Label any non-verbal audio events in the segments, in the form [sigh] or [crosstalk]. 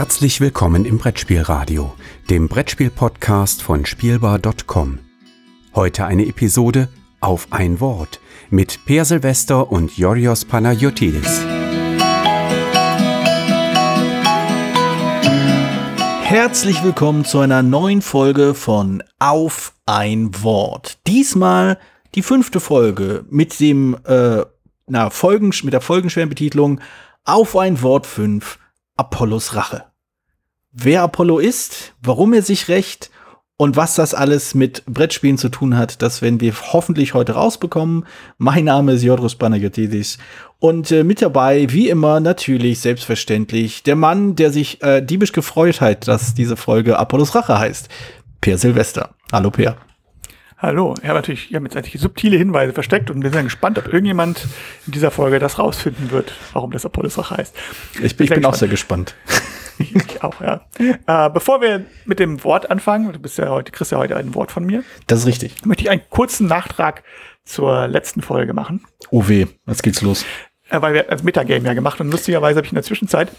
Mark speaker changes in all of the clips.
Speaker 1: Herzlich willkommen im Brettspielradio, dem Brettspiel-Podcast von Spielbar.com. Heute eine Episode auf ein Wort mit Per Silvester und Yorios Panayotidis.
Speaker 2: Herzlich willkommen zu einer neuen Folge von Auf ein Wort. Diesmal die fünfte Folge mit dem äh, na, Folgen, mit der folgenschweren Betitlung Auf ein Wort 5 Apollos Rache. Wer Apollo ist, warum er sich rächt und was das alles mit Brettspielen zu tun hat, das werden wir hoffentlich heute rausbekommen. Mein Name ist Jodros Panagiotis und äh, mit dabei, wie immer, natürlich, selbstverständlich, der Mann, der sich äh, diebisch gefreut hat, dass diese Folge Apollos Rache heißt. Per Silvester. Hallo, Per.
Speaker 3: Hallo, ich habe natürlich, ich habe jetzt eigentlich subtile Hinweise versteckt und bin sehr gespannt, ob irgendjemand in dieser Folge das rausfinden wird, warum das Apollos Rache heißt.
Speaker 2: Ich bin, ich bin auch sehr gespannt. [laughs]
Speaker 3: ich auch, ja. Äh, bevor wir mit dem Wort anfangen, du bist ja heute, kriegst ja heute ein Wort von mir.
Speaker 2: Das ist richtig.
Speaker 3: Möchte ich einen kurzen Nachtrag zur letzten Folge machen.
Speaker 2: Oh weh, jetzt geht's los
Speaker 3: äh, weil wir als Metagame ja gemacht und lustigerweise habe ich in der Zwischenzeit,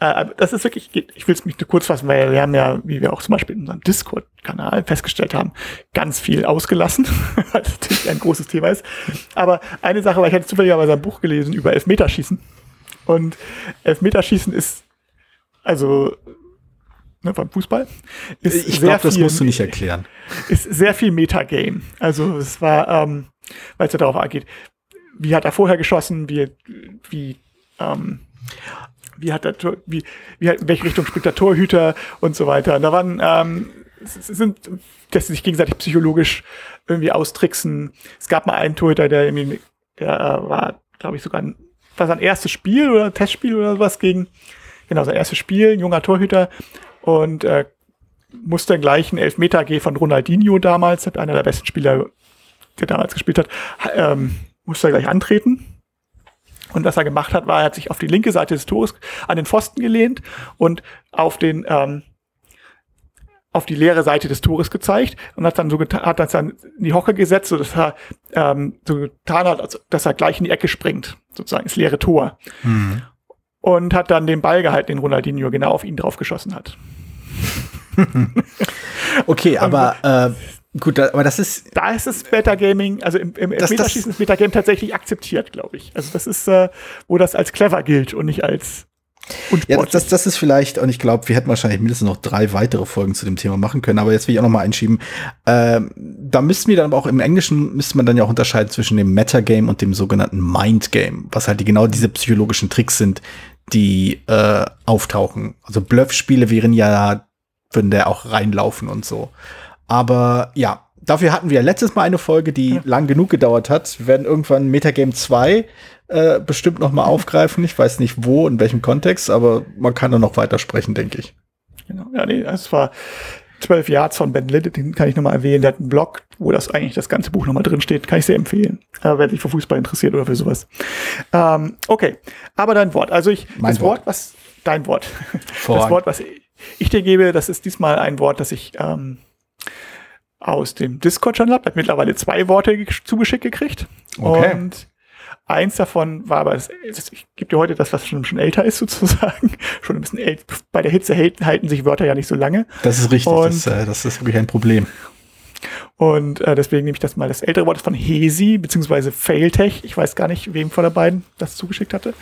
Speaker 3: äh, das ist wirklich, ich will es mich nur kurz fassen, weil wir haben ja, wie wir auch zum Beispiel in unserem Discord-Kanal festgestellt haben, ganz viel ausgelassen, [laughs] was natürlich ein großes Thema ist. Aber eine Sache, weil ich hatte zufälligerweise ein Buch gelesen über Elfmeterschießen und Elfmeterschießen ist also ne, beim Fußball.
Speaker 2: Ist ich glaube, das musst du nicht erklären.
Speaker 3: Ist sehr viel Metagame. Also es war, ähm, weil es ja darauf angeht, wie hat er vorher geschossen, wie, wie, ähm, wie hat er, wie, wie, in welche Richtung spielt der Torhüter und so weiter. Und da waren, ähm, sind, dass sie sich gegenseitig psychologisch irgendwie austricksen. Es gab mal einen Torhüter, der irgendwie, der äh, war, glaube ich, sogar ein, war sein erstes Spiel oder Testspiel oder sowas gegen, genau, sein erstes Spiel, ein junger Torhüter und äh, musste gleich einen Elfmeter gehen von Ronaldinho damals, einer der besten Spieler, der damals gespielt hat, ähm, musste er gleich antreten. Und was er gemacht hat, war, er hat sich auf die linke Seite des Tores an den Pfosten gelehnt und auf den ähm, auf die leere Seite des Tores gezeigt und hat dann so getan, hat das dann in die Hocke gesetzt, so dass er ähm, so getan hat, als, dass er gleich in die Ecke springt, sozusagen ins leere Tor. Mhm. Und hat dann den Ball gehalten, den Ronaldinho genau auf ihn drauf geschossen hat. [laughs]
Speaker 2: okay, aber äh, Gut, da, aber das ist.
Speaker 3: Da ist das Metagaming, also im, im Metaschießen ist Metagame tatsächlich akzeptiert, glaube ich. Also das ist, äh, wo das als clever gilt und nicht als
Speaker 2: ja, das, das ist vielleicht, und ich glaube, wir hätten wahrscheinlich mindestens noch drei weitere Folgen zu dem Thema machen können, aber jetzt will ich auch noch mal einschieben. Ähm, da müssten wir dann aber auch im Englischen, müsste man dann ja auch unterscheiden zwischen dem Metagame und dem sogenannten Mindgame, was halt die, genau diese psychologischen Tricks sind, die äh, auftauchen. Also Bluffspiele wären ja, würden da auch reinlaufen und so. Aber ja, dafür hatten wir letztes Mal eine Folge, die ja. lang genug gedauert hat. Wir werden irgendwann Metagame 2 äh, bestimmt noch mal aufgreifen. Ich weiß nicht wo, in welchem Kontext, aber man kann da noch weitersprechen, denke ich.
Speaker 3: Genau. Ja, nee, es war 12 Yards von Ben Litt, den kann ich noch mal erwähnen. Der hat einen Blog, wo das eigentlich das ganze Buch noch mal drin steht. Kann ich sehr empfehlen, äh, wer sich für Fußball interessiert oder für sowas. Ähm, okay, aber dein Wort. Also ich,
Speaker 2: mein
Speaker 3: das Wort. Wort, was, dein Wort. [laughs] Das Wort, was ich dir gebe, das ist diesmal ein Wort, das ich ähm, aus dem Discord-Channel habe. Hat mittlerweile zwei Worte zugeschickt gekriegt. Okay. Und eins davon war aber, ich gebe dir heute das, was schon, schon älter ist sozusagen. [laughs] Schon ein bisschen älter. Bei der Hitze halten, halten sich Wörter ja nicht so lange.
Speaker 2: Das ist richtig. Und, das, äh, das ist wirklich ein Problem.
Speaker 3: Und äh, deswegen nehme ich das mal. Das ältere Wort ist von Hesi, beziehungsweise Failtech. Ich weiß gar nicht, wem von der beiden das zugeschickt hatte.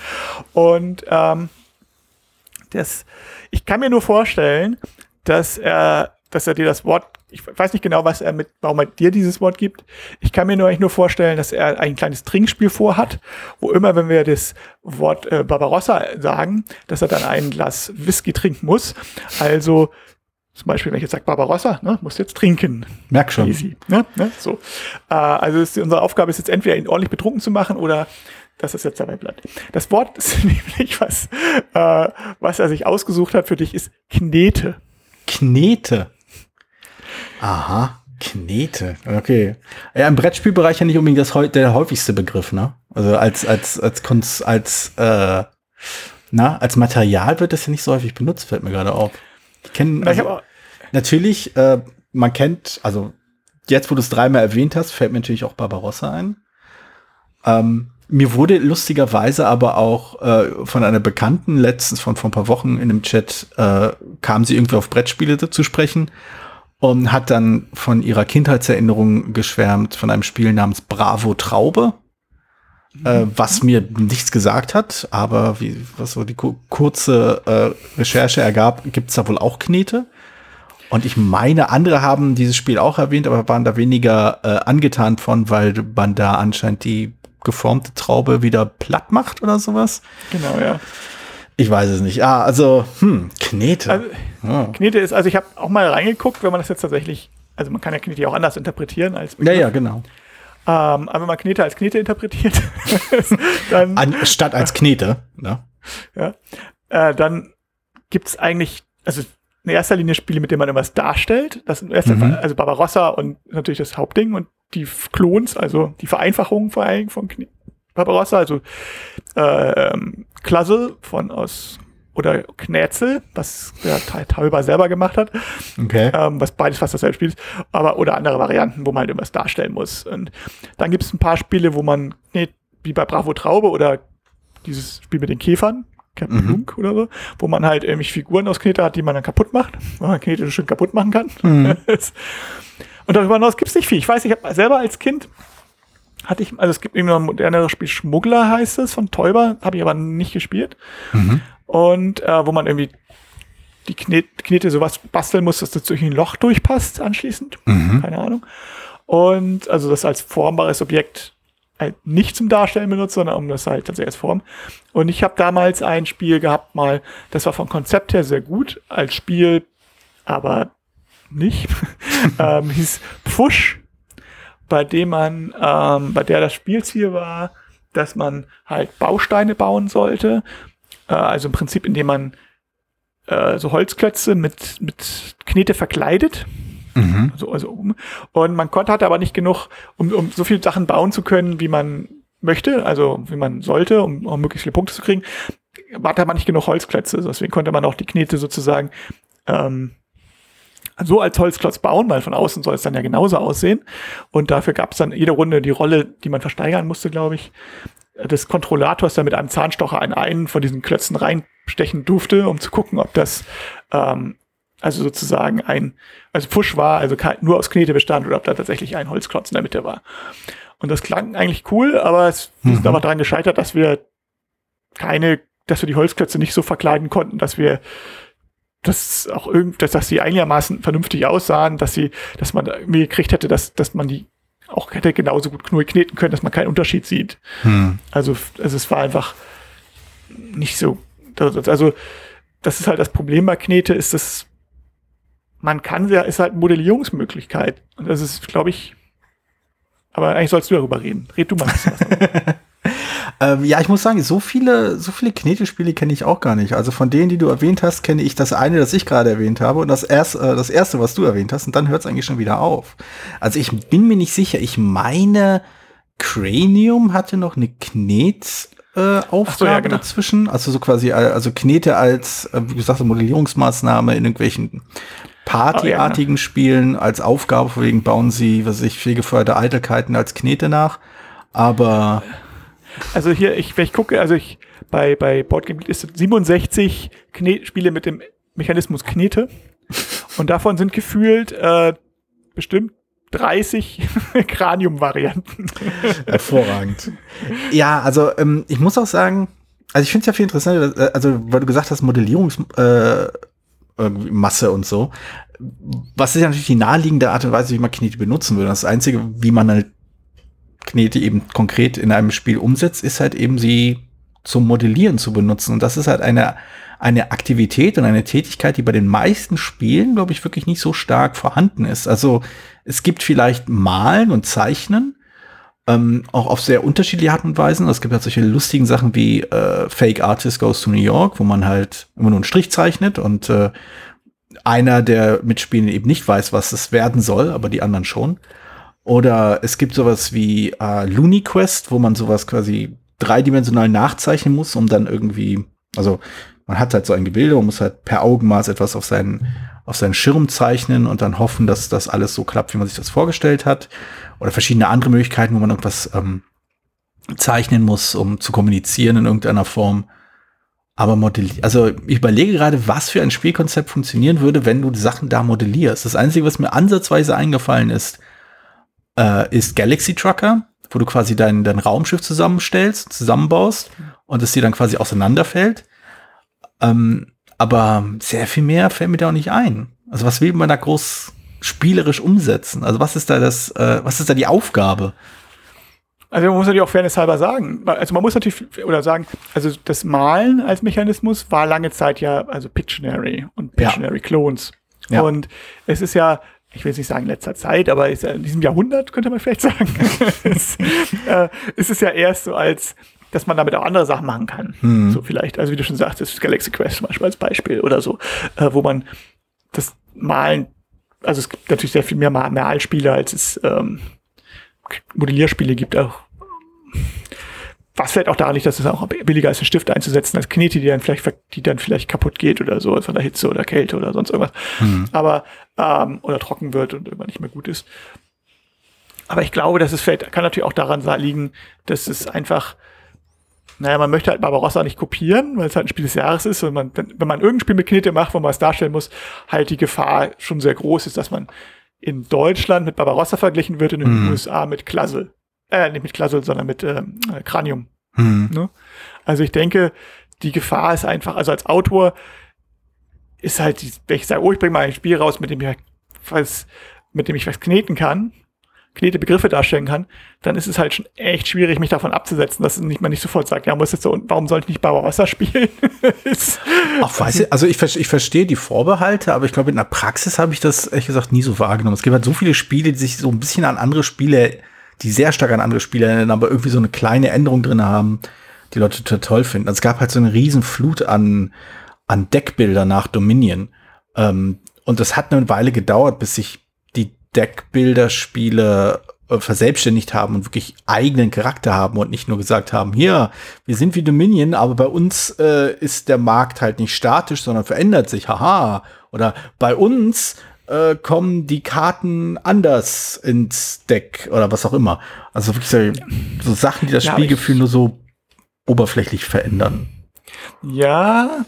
Speaker 3: Und ähm, das, ich kann mir nur vorstellen, dass er, dass er dir das Wort ich weiß nicht genau, was er mit, warum er dir dieses Wort gibt. Ich kann mir nur eigentlich nur vorstellen, dass er ein kleines Trinkspiel vorhat, wo immer, wenn wir das Wort äh, Barbarossa sagen, dass er dann ein Glas Whisky trinken muss. Also zum Beispiel, wenn ich jetzt sage Barbarossa, ne, muss jetzt trinken.
Speaker 2: Merk schon.
Speaker 3: Easy, ne, ne, so. Äh, also ist, unsere Aufgabe ist jetzt entweder ihn ordentlich betrunken zu machen oder dass es jetzt dabei bleibt. Das Wort ist [laughs] nämlich was, äh, was er sich ausgesucht hat für dich, ist Knete.
Speaker 2: Knete. Aha, Knete. Okay. Ja, im Brettspielbereich ja nicht unbedingt das, der häufigste Begriff, ne? Also als, als, als, als, als, äh, na, als Material wird das ja nicht so häufig benutzt, fällt mir gerade auf. Ich kenne, also, natürlich, äh, man kennt, also jetzt, wo du es dreimal erwähnt hast, fällt mir natürlich auch Barbarossa ein. Ähm, Mir wurde lustigerweise aber auch äh, von einer Bekannten letztens von vor ein paar Wochen in einem Chat äh, kam sie irgendwie auf Brettspiele zu sprechen und hat dann von ihrer Kindheitserinnerung geschwärmt von einem Spiel namens Bravo Traube, äh, was mir nichts gesagt hat, aber wie was so die ku kurze äh, Recherche ergab, gibt es da wohl auch Knete. Und ich meine, andere haben dieses Spiel auch erwähnt, aber waren da weniger äh, angetan von, weil man da anscheinend die geformte Traube wieder platt macht oder sowas.
Speaker 3: Genau, ja.
Speaker 2: Ich weiß es nicht. Ah, also, hm, Knete.
Speaker 3: Also,
Speaker 2: oh.
Speaker 3: Knete ist, also ich habe auch mal reingeguckt, wenn man das jetzt tatsächlich, also man kann ja Knete ja auch anders interpretieren als
Speaker 2: Ja, ja, genau.
Speaker 3: Ähm, aber wenn man Knete als Knete interpretiert, [laughs] dann,
Speaker 2: An, statt als Knete. Ne?
Speaker 3: ja, äh, dann gibt's eigentlich, also in erster Linie Spiele, mit denen man irgendwas darstellt. Das sind erster
Speaker 2: Mhm.
Speaker 3: Fall, also Barbarossa und natürlich das Hauptding und die Klons, also die Vereinfachung vor allem von Knie Barbarossa, also ähm, Klasse von aus oder Knäzel, was der Tauber selber gemacht hat,
Speaker 2: Okay.
Speaker 3: ähm, was beides fast dasselbe Spiel ist, aber oder andere Varianten, wo man halt irgendwas darstellen muss. Und dann gibt es ein paar Spiele, wo man, nee, wie bei Bravo Traube oder dieses Spiel mit den Käfern, Captain
Speaker 2: Mhm.
Speaker 3: Lunk oder so, wo man halt irgendwie Figuren aus Knete hat, die man dann kaputt macht, weil man Knete schön kaputt machen kann.
Speaker 2: Mhm. [laughs]
Speaker 3: Und darüber hinaus gibt es nicht viel. Ich weiß, ich habe selber als Kind hatte ich, also es gibt irgendwie noch ein moderneres Spiel, Schmuggler heißt es, von Teuber, habe ich aber nicht gespielt.
Speaker 2: Mhm.
Speaker 3: Und äh, wo man irgendwie die Knet Knete sowas basteln muss, dass das durch ein Loch durchpasst anschließend.
Speaker 2: Mhm.
Speaker 3: Keine Ahnung. Und also das als formbares Objekt halt nicht zum Darstellen benutzt, sondern um das halt tatsächlich als Form. Und ich habe damals ein Spiel gehabt, mal, das war vom Konzept her sehr gut, als Spiel, aber nicht. [laughs] ähm, hieß Pfusch, bei dem man, ähm, bei der das Spielziel war, dass man halt Bausteine bauen sollte. Äh, also im Prinzip, indem man äh, so Holzklötze mit, mit Knete verkleidet.
Speaker 2: Mhm.
Speaker 3: Also, also um. Und man konnte, hatte aber nicht genug, um, um so viele Sachen bauen zu können, wie man möchte, also wie man sollte, um, um möglichst viele Punkte zu kriegen, hatte man nicht genug Holzklötze. Deswegen konnte man auch die Knete sozusagen ähm, so als Holzklotz bauen, weil von außen soll es dann ja genauso aussehen. Und dafür gab es dann jede Runde die Rolle, die man versteigern musste, glaube ich, des Kontrollators, der mit einem Zahnstocher an einen von diesen Klötzen reinstechen durfte, um zu gucken, ob das ähm, also sozusagen ein, also Push war, also nur aus Knete bestand oder ob da tatsächlich ein Holzklotz in der Mitte war. Und das klang eigentlich cool, aber es
Speaker 2: Mhm.
Speaker 3: aber daran gescheitert, dass wir keine, dass wir die Holzklötze nicht so verkleiden konnten, dass wir das auch irgend, dass, dass sie einigermaßen vernünftig aussahen, dass sie, dass man irgendwie gekriegt hätte, dass, dass man die auch hätte genauso gut nur kneten können, dass man keinen Unterschied sieht.
Speaker 2: Hm.
Speaker 3: Also, also es war einfach nicht so. das- Also, das ist halt das Problem bei Knete, ist dass man kann ja, ist halt Modellierungsmöglichkeit. Und das ist, glaube ich, aber eigentlich sollst du darüber reden. Red du mal. ein bisschen was darüber. [laughs]
Speaker 2: Ähm, ja, ich muss sagen, so viele, so viele Knete-Spiele kenne ich auch gar nicht. Also von denen, die du erwähnt hast, kenne ich das eine, das ich gerade erwähnt habe und das erste, äh, das erste, was du erwähnt hast, und dann hört es eigentlich schon wieder auf. Also ich bin mir nicht sicher. Ich meine, Cranium hatte noch eine Knet. Äh, Aufgabe
Speaker 3: ja, genau.
Speaker 2: dazwischen, also so quasi, äh, also Knete als, äh, wie gesagt, Modellierungsmaßnahme in irgendwelchen Partyartigen Spielen als Aufgabe, wegen bauen sie, was weiß ich, pflegefeuerte Eitelkeiten als Knete nach. Aber
Speaker 3: Also hier, ich, wenn ich gucke, also ich, bei, bei Boardgame ist es 67 Kne Spiele mit dem Mechanismus Knete. Und davon sind gefühlt äh, bestimmt 30 Cranium-Varianten. [laughs]
Speaker 2: Hervorragend. ja, also ähm, ich muss auch sagen, also ich finde es ja viel interessanter, dass, äh, also weil du gesagt hast, Modellierungsmasse äh, Masse und so. Was ist ja natürlich die naheliegende Art und Weise, wie man Knete benutzen würde. Das Einzige, wie man halt Knete eben konkret in einem Spiel umsetzt, ist halt eben sie zum Modellieren zu benutzen. Und das ist halt eine, eine Aktivität und eine Tätigkeit, die bei den meisten Spielen, glaube ich, wirklich nicht so stark vorhanden ist. Also es gibt vielleicht Malen und Zeichnen, ähm, auch auf sehr unterschiedliche Art und Weisen. Es gibt halt solche lustigen Sachen wie äh, Fake Artist Goes to New York, wo man halt immer nur einen Strich zeichnet und äh, einer der Mitspielenden eben nicht weiß, was es werden soll, aber die anderen schon. Oder es gibt sowas wie äh, Looney Quest, wo man sowas quasi dreidimensional nachzeichnen muss, um dann irgendwie, also man hat halt so ein Gebilde und muss halt per Augenmaß etwas auf seinen, auf seinen Schirm zeichnen und dann hoffen, dass das alles so klappt, wie man sich das vorgestellt hat. Oder verschiedene andere Möglichkeiten, wo man irgendwas ähm, zeichnen muss, um zu kommunizieren in irgendeiner Form. Aber modellieren, also ich überlege gerade, was für ein Spielkonzept funktionieren würde, wenn du die Sachen da modellierst. Das Einzige, was mir ansatzweise eingefallen ist, äh, ist Galaxy Trucker, wo du quasi dein, dein Raumschiff zusammenstellst, zusammenbaust und es dir dann quasi auseinanderfällt. Ähm, aber sehr viel mehr fällt mir da auch nicht ein. Also was will man da groß spielerisch umsetzen? Also was ist da das, äh, was ist da die Aufgabe?
Speaker 3: Also man muss natürlich auch Fairness halber sagen. Also man muss natürlich oder sagen, also das Malen als Mechanismus war lange Zeit ja also Pictionary und Pictionary ja. Clones. Ja. Und es ist ja, ich will jetzt nicht sagen in letzter Zeit, aber in diesem Jahrhundert könnte man vielleicht sagen, [laughs] ist, äh, ist es ja erst so als dass man damit auch andere Sachen machen kann. Hm. So vielleicht, also wie du schon sagst, Galaxy Quest zum Beispiel als Beispiel oder so, äh, wo man das Malen, also es gibt natürlich sehr viel mehr Malspiele, als es ähm, Modellierspiele gibt auch. Was vielleicht auch daran liegt, dass es auch billiger ist, einen Stift einzusetzen als Knete, die dann vielleicht, die dann vielleicht kaputt geht oder so von der Hitze oder Kälte oder sonst irgendwas. Mhm. Aber, ähm, oder trocken wird und irgendwann nicht mehr gut ist. Aber ich glaube, dass es vielleicht, kann natürlich auch daran liegen, dass es einfach, naja, man möchte halt Barbarossa nicht kopieren, weil es halt ein Spiel des Jahres ist und man, wenn, wenn man irgendein Spiel mit Knete macht, wo man es darstellen muss, halt die Gefahr schon sehr groß ist, dass man in Deutschland mit Barbarossa verglichen wird, in den mhm. USA mit Klasse. Äh, nicht mit Klasse, sondern mit ähm, Cranium. Mhm. Ne? Also ich denke, die Gefahr ist einfach, also als Autor ist halt, wenn ich sage, oh, ich bringe mal ein Spiel raus, mit dem ich was, mit dem ich was kneten kann, knete Begriffe darstellen kann, dann ist es halt schon echt schwierig, mich davon abzusetzen, dass nicht, man nicht sofort sagt, ja, muss jetzt so, warum soll ich nicht Barbarossa spielen? [laughs]
Speaker 2: Ach, weiß ich, also ich, ich verstehe die Vorbehalte, aber ich glaube, in der Praxis habe ich das ehrlich gesagt nie so wahrgenommen. Es gibt halt so viele Spiele, die sich so ein bisschen an andere Spiele, die sehr stark an andere Spiele erinnern, aber irgendwie so eine kleine Änderung drin haben, die Leute total toll finden. Also es gab halt so eine riesen Flut an, an Deckbilder nach Dominion. Ähm, und das hat eine Weile gedauert, bis sich Deckbilderspiele äh, verselbstständigt haben und wirklich eigenen Charakter haben und nicht nur gesagt haben, hier, wir sind wie Dominion, aber bei uns äh, ist der Markt halt nicht statisch, sondern verändert sich, haha. Oder bei uns äh, kommen die Karten anders ins Deck oder was auch immer. Also wirklich so, so Sachen, die das ja, Spielgefühl nur so oberflächlich verändern.
Speaker 3: Ja,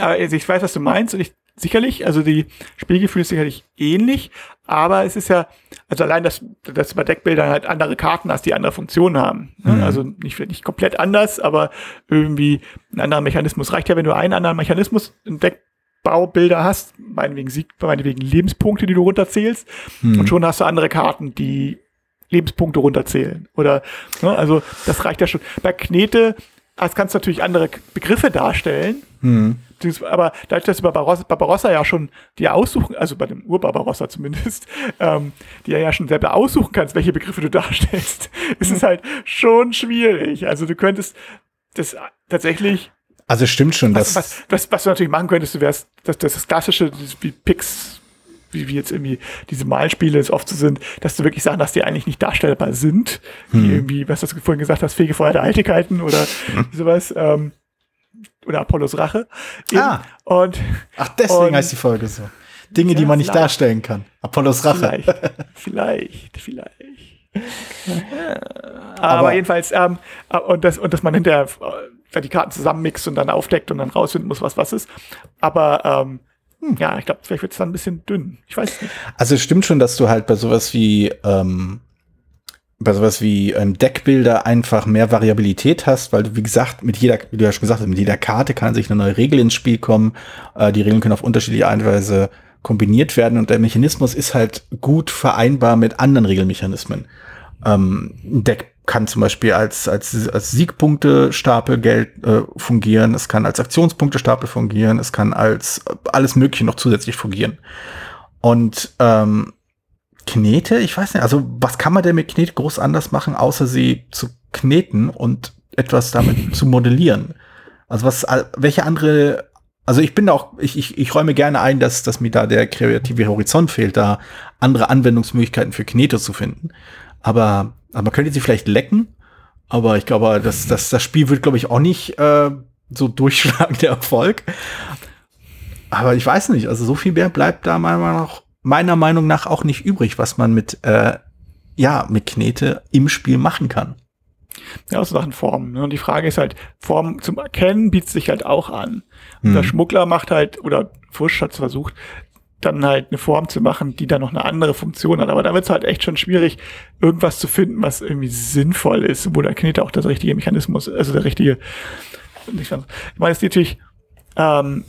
Speaker 3: also ich weiß, was du meinst und ich sicherlich, also die Spielgefühl ist sicherlich ähnlich, aber es ist ja, also allein, dass, dass du bei Deckbildern halt andere Karten hast, die andere Funktionen haben. Ne? Mhm. Also nicht, nicht komplett anders, aber irgendwie ein anderer Mechanismus. Reicht ja, wenn du einen anderen Mechanismus im Deckbaubilder hast, meinetwegen Sieg, meinetwegen Lebenspunkte, die du runterzählst, mhm. und schon hast du andere Karten, die Lebenspunkte runterzählen. Oder, ne, also das reicht ja schon. Bei Knete das kannst du natürlich andere Begriffe darstellen. Mhm. Aber dadurch, dass du bei Barbarossa, ja schon dir aussuchen, also bei dem Ur-Barbarossa zumindest, [laughs] ähm, die ja schon selber aussuchen kannst, welche Begriffe du [laughs] darstellst, ist es halt schon schwierig. Also du könntest das tatsächlich.
Speaker 2: Also stimmt schon,
Speaker 3: was, was, was, was, du natürlich machen könntest, du wärst, das, das, das klassische, wie Pix, wie, wie jetzt irgendwie diese Malspiele es oft so sind, dass du wirklich Sachen hast, die eigentlich nicht darstellbar sind, hm. die irgendwie, was du vorhin gesagt hast, fegefeuerte Altigkeiten oder [laughs] sowas. Ähm, oder Apollos Rache.
Speaker 2: Eben. Ah. Und, Ach, deswegen und, heißt die Folge so. Dinge, ja, die man nicht darstellen kann. Apollos Rache.
Speaker 3: Vielleicht, [laughs] vielleicht, vielleicht. Aber, Aber, jedenfalls, ähm, äh, und, das, und dass man hinterher äh, die Karten zusammenmixt und dann aufdeckt und dann rausfinden muss, was was ist. Aber ähm, hm, ja, ich glaube, vielleicht wird es dann ein bisschen dünn. Ich weiß nicht.
Speaker 2: Also es stimmt schon, dass du halt bei sowas wie ähm, bei sowas wie ähm, Deckbilder einfach mehr Variabilität hast, weil du, wie gesagt, mit jeder, wie du ja schon gesagt hast, mit jeder Karte kann sich eine neue Regel ins Spiel kommen. Äh, die Regeln können auf unterschiedliche Art und Weise kombiniert werden und der Mechanismus ist halt gut vereinbar mit anderen Regelmechanismen. Ähm, Deck kann zum Beispiel als, als, als Siegpunktestapel Geld äh, fungieren, es kann als Aktionspunktestapel fungieren, es kann als äh, alles Mögliche noch zusätzlich fungieren. Und ähm, Knete, ich weiß nicht, also was kann man denn mit Knete groß anders machen, außer sie zu kneten und etwas damit [laughs] zu modellieren? Also was, welche andere, also ich bin da auch, ich, ich, ich räume gerne ein, dass, dass mir da der kreative Horizont fehlt, da andere Anwendungsmöglichkeiten für Knete zu finden. Aber, aber man könnte sie vielleicht lecken, aber ich glaube, das, das, das Spiel wird, glaube ich, auch nicht äh, so durchschlagender Erfolg. Aber ich weiß nicht, also so viel mehr bleibt da meiner Meinung nach meiner Meinung nach auch nicht übrig, was man mit, äh, ja, mit Knete im Spiel machen kann.
Speaker 3: Ja, so Sachen Formen. Ne? Und die Frage ist halt, Form zum Erkennen bietet sich halt auch an. Und der
Speaker 2: Hm.
Speaker 3: Schmuggler macht halt, oder Fusch hat versucht, dann halt eine Form zu machen, die dann noch eine andere Funktion hat. Aber da wird es halt echt schon schwierig, irgendwas zu finden, was irgendwie sinnvoll ist, wo der Knete auch das richtige Mechanismus, also der richtige, ich meine, es natürlich, ähm,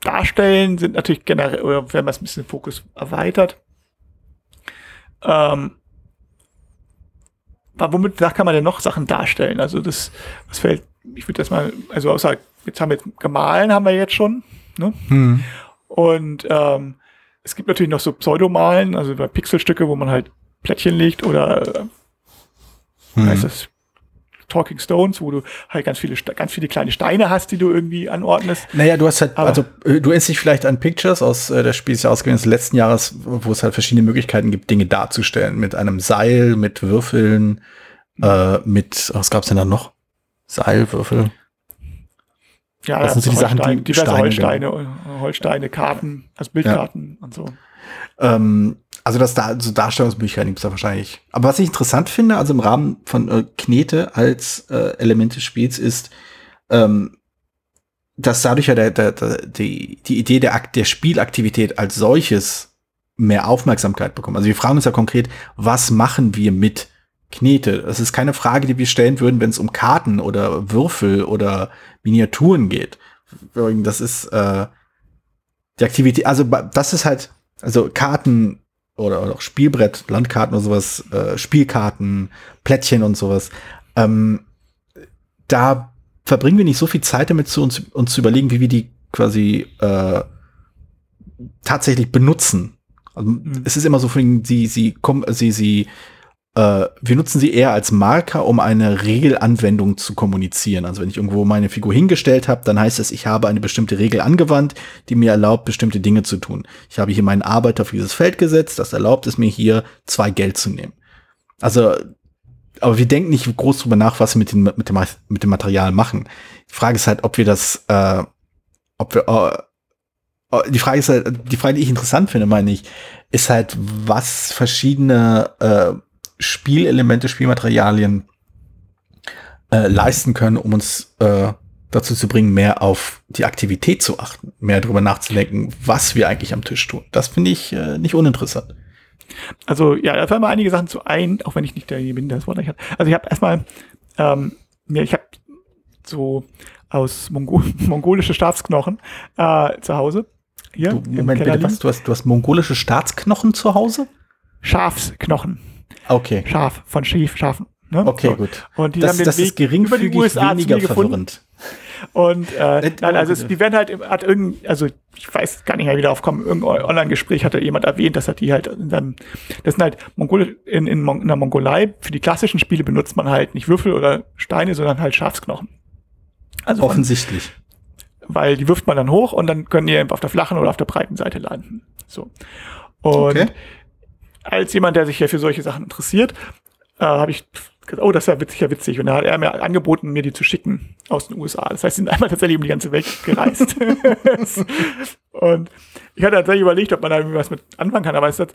Speaker 3: Darstellen sind natürlich generell, oder wenn man es ein bisschen den Fokus erweitert, ähm, womit da kann man denn noch Sachen darstellen? Also das, das fällt, ich würde das mal, also außer, jetzt haben wir gemahlen, haben wir jetzt schon, ne?
Speaker 2: Hm.
Speaker 3: Und ähm, es gibt natürlich noch so Pseudomalen, also bei Pixelstücke, wo man halt Plättchen legt oder äh,
Speaker 2: Hm.
Speaker 3: heißt das Talking Stones, wo du halt ganz viele, ganz viele kleine Steine hast, die du irgendwie anordnest.
Speaker 2: Naja, du hast halt,
Speaker 3: Aber-
Speaker 2: also äh, du erinnerst dich vielleicht an Pictures aus äh, das Spiel ist ja ausgewählt des letzten Jahres, wo es halt verschiedene Möglichkeiten gibt, Dinge darzustellen. Mit einem Seil, mit Würfeln, äh, mit, was gab's denn da noch? Seil, Würfel.
Speaker 3: Ja,
Speaker 2: Das sind so die Sachen, die
Speaker 3: diverse
Speaker 2: Steine,
Speaker 3: Holsteine, äh, Holsteine, Karten, also Bildkarten und so.
Speaker 2: Ähm, also das da, so Darstellungsmöglichkeiten gibt's da wahrscheinlich. Aber was ich interessant finde, also im Rahmen von äh, Knete als äh, Element des Spiels ist, ähm, dass dadurch ja der, der, der, die, die Idee der, Akt, der Spielaktivität als solches mehr Aufmerksamkeit bekommt. Also wir fragen uns ja konkret, was machen wir mit Knete? Das ist keine Frage, die wir stellen würden, wenn es um Karten oder Würfel oder Miniaturen geht. Das ist äh, die Aktivität, also das ist halt, also Karten oder, oder auch Spielbrett, Landkarten oder sowas, äh, Spielkarten, Plättchen und sowas. Ähm, da verbringen wir nicht so viel Zeit damit, zu uns, uns zu überlegen, wie wir die quasi äh, tatsächlich benutzen. Also,
Speaker 3: Mhm.
Speaker 2: Es ist immer so, sie, sie, kommen, sie, sie, äh, wir nutzen sie eher als Marker, um eine Regelanwendung zu kommunizieren. Also wenn ich irgendwo meine Figur hingestellt habe, dann heißt es, ich habe eine bestimmte Regel angewandt, die mir erlaubt, bestimmte Dinge zu tun. Ich habe hier meinen Arbeiter auf dieses Feld gesetzt, das erlaubt es mir hier, zwei Geld zu nehmen. Also, aber wir denken nicht groß drüber nach, was wir mit, den, mit, dem, mit dem Material machen. Die Frage ist halt, ob wir das, äh, ob wir, äh, äh, die Frage ist halt, die Frage, die ich interessant finde, meine ich, ist halt, was verschiedene äh, Spielelemente, Spielmaterialien äh, leisten können, um uns äh, dazu zu bringen, mehr auf die Aktivität zu achten, mehr darüber nachzudenken, was wir eigentlich am Tisch tun. Das finde ich äh, nicht uninteressant.
Speaker 3: Also ja, da fallen mir einige Sachen zu ein, auch wenn ich nicht derjenige bin, der das Wort nicht hat. Also ich habe erstmal, ähm, mir, ich habe so aus Mongo [laughs] mongolische Staatsknochen äh, zu Hause. Hier,
Speaker 2: Du, Moment, bitte, was? Du hast, du hast mongolische Staatsknochen zu Hause?
Speaker 3: Schafsknochen.
Speaker 2: Okay.
Speaker 3: Schaf, von Schief, Schafen. Ne?
Speaker 2: Okay,
Speaker 3: So.
Speaker 2: gut.
Speaker 3: Und die
Speaker 2: Das,
Speaker 3: haben den
Speaker 2: das
Speaker 3: Weg
Speaker 2: ist geringfügig
Speaker 3: über die USA
Speaker 2: weniger verwirrend.
Speaker 3: Und äh,
Speaker 2: Äh,
Speaker 3: nein, also es,
Speaker 2: bitte.
Speaker 3: die werden halt, hat irgend, also ich weiß gar nicht mehr, wie darauf kommen, irgendein Online-Gespräch hatte jemand erwähnt, dass er die halt in seinem, das sind halt Mongol, in, in, Mon in der Mongolei, für die klassischen Spiele benutzt man halt nicht Würfel oder Steine, sondern halt Schafsknochen. Also von,
Speaker 2: Offensichtlich.
Speaker 3: weil die wirft man dann hoch und dann können die auf der flachen oder auf der breiten Seite landen. So. Und
Speaker 2: Okay.
Speaker 3: Als jemand, der sich ja für solche Sachen interessiert, äh, habe ich gesagt, oh, das ist ja witzig, ja witzig. Und da hat er mir angeboten, mir die zu schicken aus den USA. Das heißt, sie sind [laughs] einmal tatsächlich um die ganze Welt gereist. [laughs] und ich hatte tatsächlich überlegt, ob man da irgendwie was mit anfangen kann, aber es hat,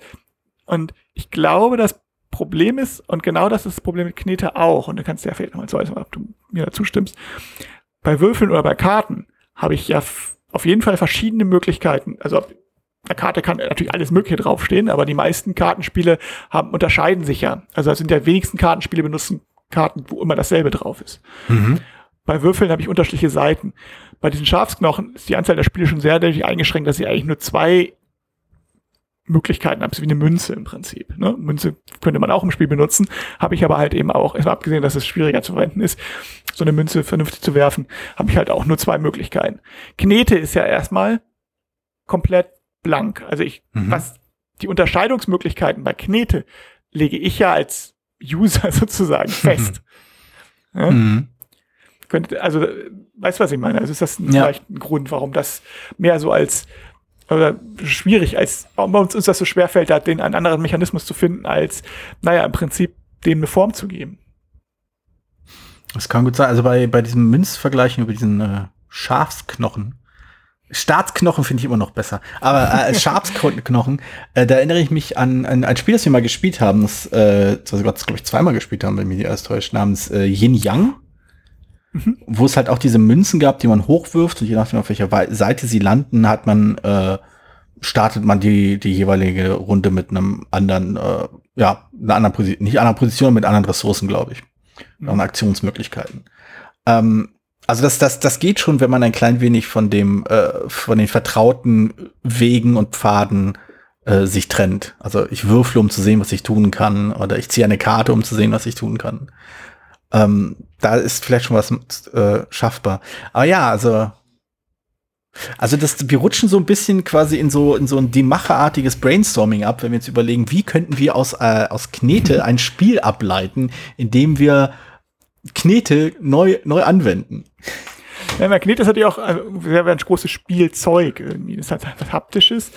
Speaker 3: und ich glaube, das Problem ist, und genau das ist das Problem mit Knete auch, und da kannst du ja vielleicht nochmal sagen, ob du mir dazu stimmst, bei Würfeln oder bei Karten habe ich ja auf jeden Fall verschiedene Möglichkeiten. Also der Karte kann natürlich alles Mögliche draufstehen, aber die meisten Kartenspiele haben, unterscheiden sich ja. Also es sind ja wenigsten Kartenspiele benutzen Karten, wo immer dasselbe drauf ist.
Speaker 2: Mhm.
Speaker 3: Bei Würfeln habe ich unterschiedliche Seiten. Bei diesen Schafsknochen ist die Anzahl der Spiele schon sehr dadurch eingeschränkt, dass ich eigentlich nur zwei Möglichkeiten habe, so wie eine Münze im Prinzip. Ne? Münze könnte man auch im Spiel benutzen, habe ich aber halt eben auch, erstmal abgesehen, dass es schwieriger zu verwenden ist, so eine Münze vernünftig zu werfen, habe ich halt auch nur zwei Möglichkeiten. Knete ist ja erstmal komplett blank. Also ich,
Speaker 2: Mhm.
Speaker 3: was die Unterscheidungsmöglichkeiten bei Knete lege ich ja als User [laughs] sozusagen fest. [laughs] Ja?
Speaker 2: Mhm.
Speaker 3: könnte, also, weißt du, was ich meine? Also ist das
Speaker 2: Ja.
Speaker 3: vielleicht ein Grund, warum das mehr so als oder schwierig als, warum uns uns das so schwerfällt, da den einen anderen Mechanismus zu finden, als, naja, im Prinzip dem eine Form zu geben.
Speaker 2: Das kann gut sein. Also bei, bei diesem Münzvergleichen über diesen äh, Schafsknochen Staatsknochen finde ich immer noch besser. Aber äh, [laughs] Schafsknochen, äh, da erinnere ich mich an, an ein Spiel, das wir mal gespielt haben, das, äh, das wir, glaube ich, zweimal gespielt haben, wenn mich nicht alles täuscht, namens äh, Yin Yang. Mhm. Wo es halt auch diese Münzen gab, die man hochwirft und je nachdem, auf welcher Seite sie landen, hat man, äh, startet man die, die jeweilige Runde mit einem anderen, äh, ja, einer anderen Position, nicht einer Position, mit anderen Ressourcen, glaube ich. Mhm. Und Aktionsmöglichkeiten. Ähm, also das, das, das geht schon, wenn man ein klein wenig von dem, äh, von den vertrauten Wegen und Pfaden äh, sich trennt. Also ich würfle, um zu sehen, was ich tun kann, oder ich ziehe eine Karte, um zu sehen, was ich tun kann. Ähm, da ist vielleicht schon was äh, schaffbar. Aber ja, also also das, wir rutschen so ein bisschen quasi in so in so ein Demacherartiges Brainstorming ab, wenn wir jetzt überlegen, wie könnten wir aus äh, aus Knete ein Spiel ableiten, in dem wir Knete neu, neu anwenden.
Speaker 3: Ja, na, Knete ist natürlich auch also, sehr, ein großes Spielzeug irgendwie. Das hat was Haptisches,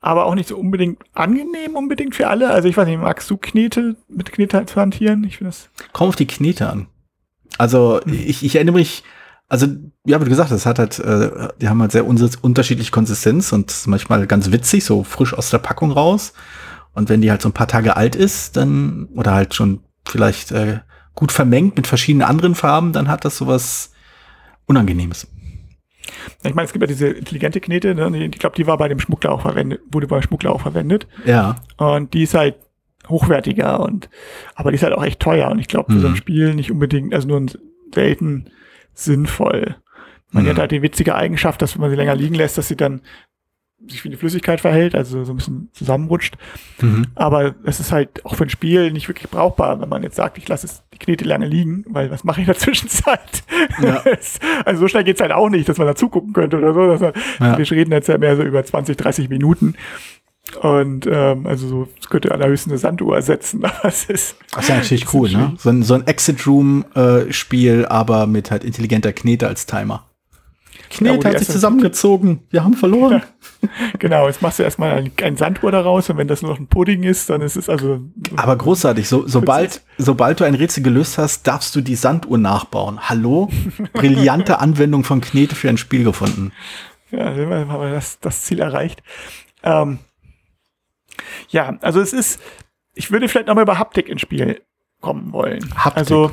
Speaker 3: aber auch nicht so unbedingt angenehm unbedingt für alle. Also ich weiß nicht, magst du Knete mit Knete zu hantieren? Ich finde das.
Speaker 2: Komm auf die Knete an. Also hm. ich, ich erinnere mich, also ja, wie du gesagt das hat halt, äh, die haben halt sehr unterschiedliche Konsistenz und manchmal ganz witzig, so frisch aus der Packung raus. Und wenn die halt so ein paar Tage alt ist, dann, oder halt schon vielleicht äh, gut vermengt mit verschiedenen anderen Farben, dann hat das sowas Unangenehmes.
Speaker 3: Ich meine, es gibt ja diese intelligente Knete, ne? ich glaube, die war bei dem Schmuggler auch verwendet, wurde bei Schmuggler auch verwendet.
Speaker 2: Ja.
Speaker 3: Und die ist halt hochwertiger und aber die ist halt auch echt teuer und ich glaube für mhm. so ein mhm. Spiel nicht unbedingt, also nur selten sinnvoll. Man mhm. hat halt die witzige Eigenschaft, dass wenn man sie länger liegen lässt, dass sie dann sich wie eine Flüssigkeit verhält, also so ein bisschen zusammenrutscht. Mhm. Aber es ist halt auch für ein Spiel nicht wirklich brauchbar, wenn man jetzt sagt, ich lasse die Knete lange liegen, weil was mache ich in der [laughs] Zwischenzeit? Ja. [laughs] also so schnell geht's halt auch nicht, dass man da zugucken könnte oder so. Dass man, ja. Wir reden jetzt ja mehr so über 20, 30 Minuten. Und ähm, also so, es könnte allerhöchstens eine Sanduhr ersetzen, [laughs] aber es ist.
Speaker 2: Das ist ja natürlich cool, ne? So ein, so ein Exit-Room-Spiel, äh, aber mit halt intelligenter Knete als Timer. Knete ja, hat sich zusammengezogen. Wir haben verloren. [laughs]
Speaker 3: genau, jetzt machst du erstmal ein, ein Sanduhr daraus und wenn das nur noch ein Pudding ist, dann ist es also.
Speaker 2: Aber großartig. So, sobald, sobald du ein Rätsel gelöst hast, darfst du die Sanduhr nachbauen. Hallo? [laughs] Brillante Anwendung von Knete für ein Spiel gefunden.
Speaker 3: Ja, haben wir das, das Ziel erreicht. Ähm, ja, also es ist, ich würde vielleicht nochmal über Haptik ins Spiel kommen wollen.
Speaker 2: Haptik. Also,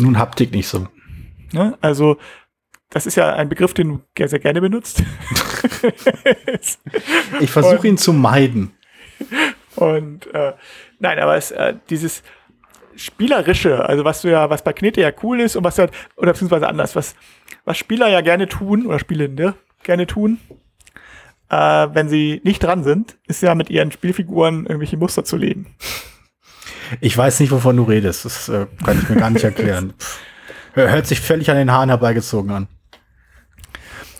Speaker 2: Nun Haptik nicht so.
Speaker 3: Ne, also das ist ja ein Begriff, den du sehr gerne benutzt. [laughs]
Speaker 2: ich versuche ihn zu meiden.
Speaker 3: Und äh, nein, aber es, äh, dieses spielerische, also was du ja, was bei Knete ja cool ist und was ja, oder beziehungsweise anders, was, was Spieler ja gerne tun oder Spielende gerne tun, äh, wenn sie nicht dran sind, ist ja mit ihren Spielfiguren irgendwelche Muster zu legen.
Speaker 2: Ich weiß nicht, wovon du redest. Das äh, kann ich mir gar nicht [laughs] erklären. Hört sich völlig an den Haaren herbeigezogen an.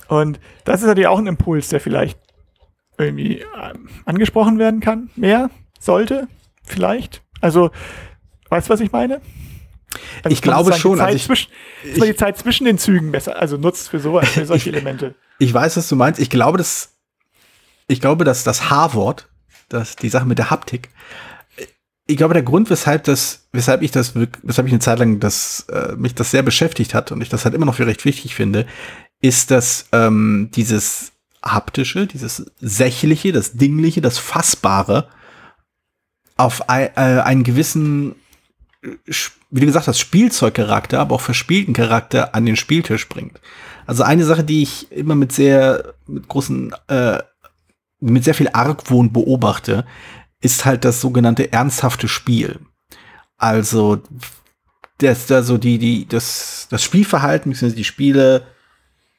Speaker 3: Und das ist natürlich auch ein Impuls, der vielleicht irgendwie ähm, angesprochen werden kann. Mehr sollte, vielleicht. Also, weißt du, was ich meine?
Speaker 2: Also ich glaube schon.
Speaker 3: also ich, zwischen, dass man die Zeit zwischen den Zügen besser, also nutzt für sowas, für [laughs] solche Elemente.
Speaker 2: Ich weiß, was du meinst. Ich glaube, dass, ich glaube, dass das H-Wort, das, die Sache mit der Haptik, ich glaube, der Grund, weshalb das, weshalb ich das, weshalb ich eine Zeit lang das, äh, mich das sehr beschäftigt hat und ich das halt immer noch für recht wichtig finde, ist das ähm, dieses haptische, dieses sächliche, das dingliche, das fassbare auf ein, äh, einen gewissen, wie du gesagt hast, Spielzeugcharakter, aber auch verspielten Charakter an den Spieltisch bringt. Also eine Sache, die ich immer mit sehr mit großen, äh, mit sehr viel Argwohn beobachte, ist halt das sogenannte ernsthafte Spiel. Also das, also die, die, das, das Spielverhalten, beziehungsweise die Spiele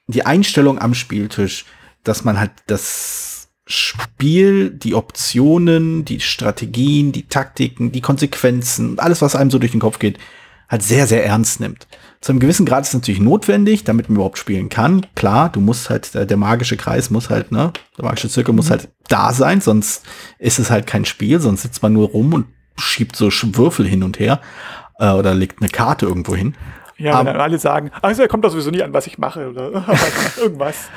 Speaker 2: die Einstellung am Spieltisch, dass man halt das Spiel, die Optionen, die Strategien, die Taktiken, die Konsequenzen, alles, was einem so durch den Kopf geht, halt sehr, sehr ernst nimmt. Zu einem gewissen Grad ist es natürlich notwendig, damit man überhaupt spielen kann. Klar, du musst halt, der, der magische Kreis muss halt, ne, der magische Zirkel mhm. muss halt da sein, sonst ist es halt kein Spiel, sonst sitzt man nur rum und schiebt so Würfel hin und her äh, oder legt eine Karte irgendwo hin.
Speaker 3: Ja, wenn um, dann alle sagen, also er kommt doch sowieso nie an, was ich mache oder [laughs] irgendwas.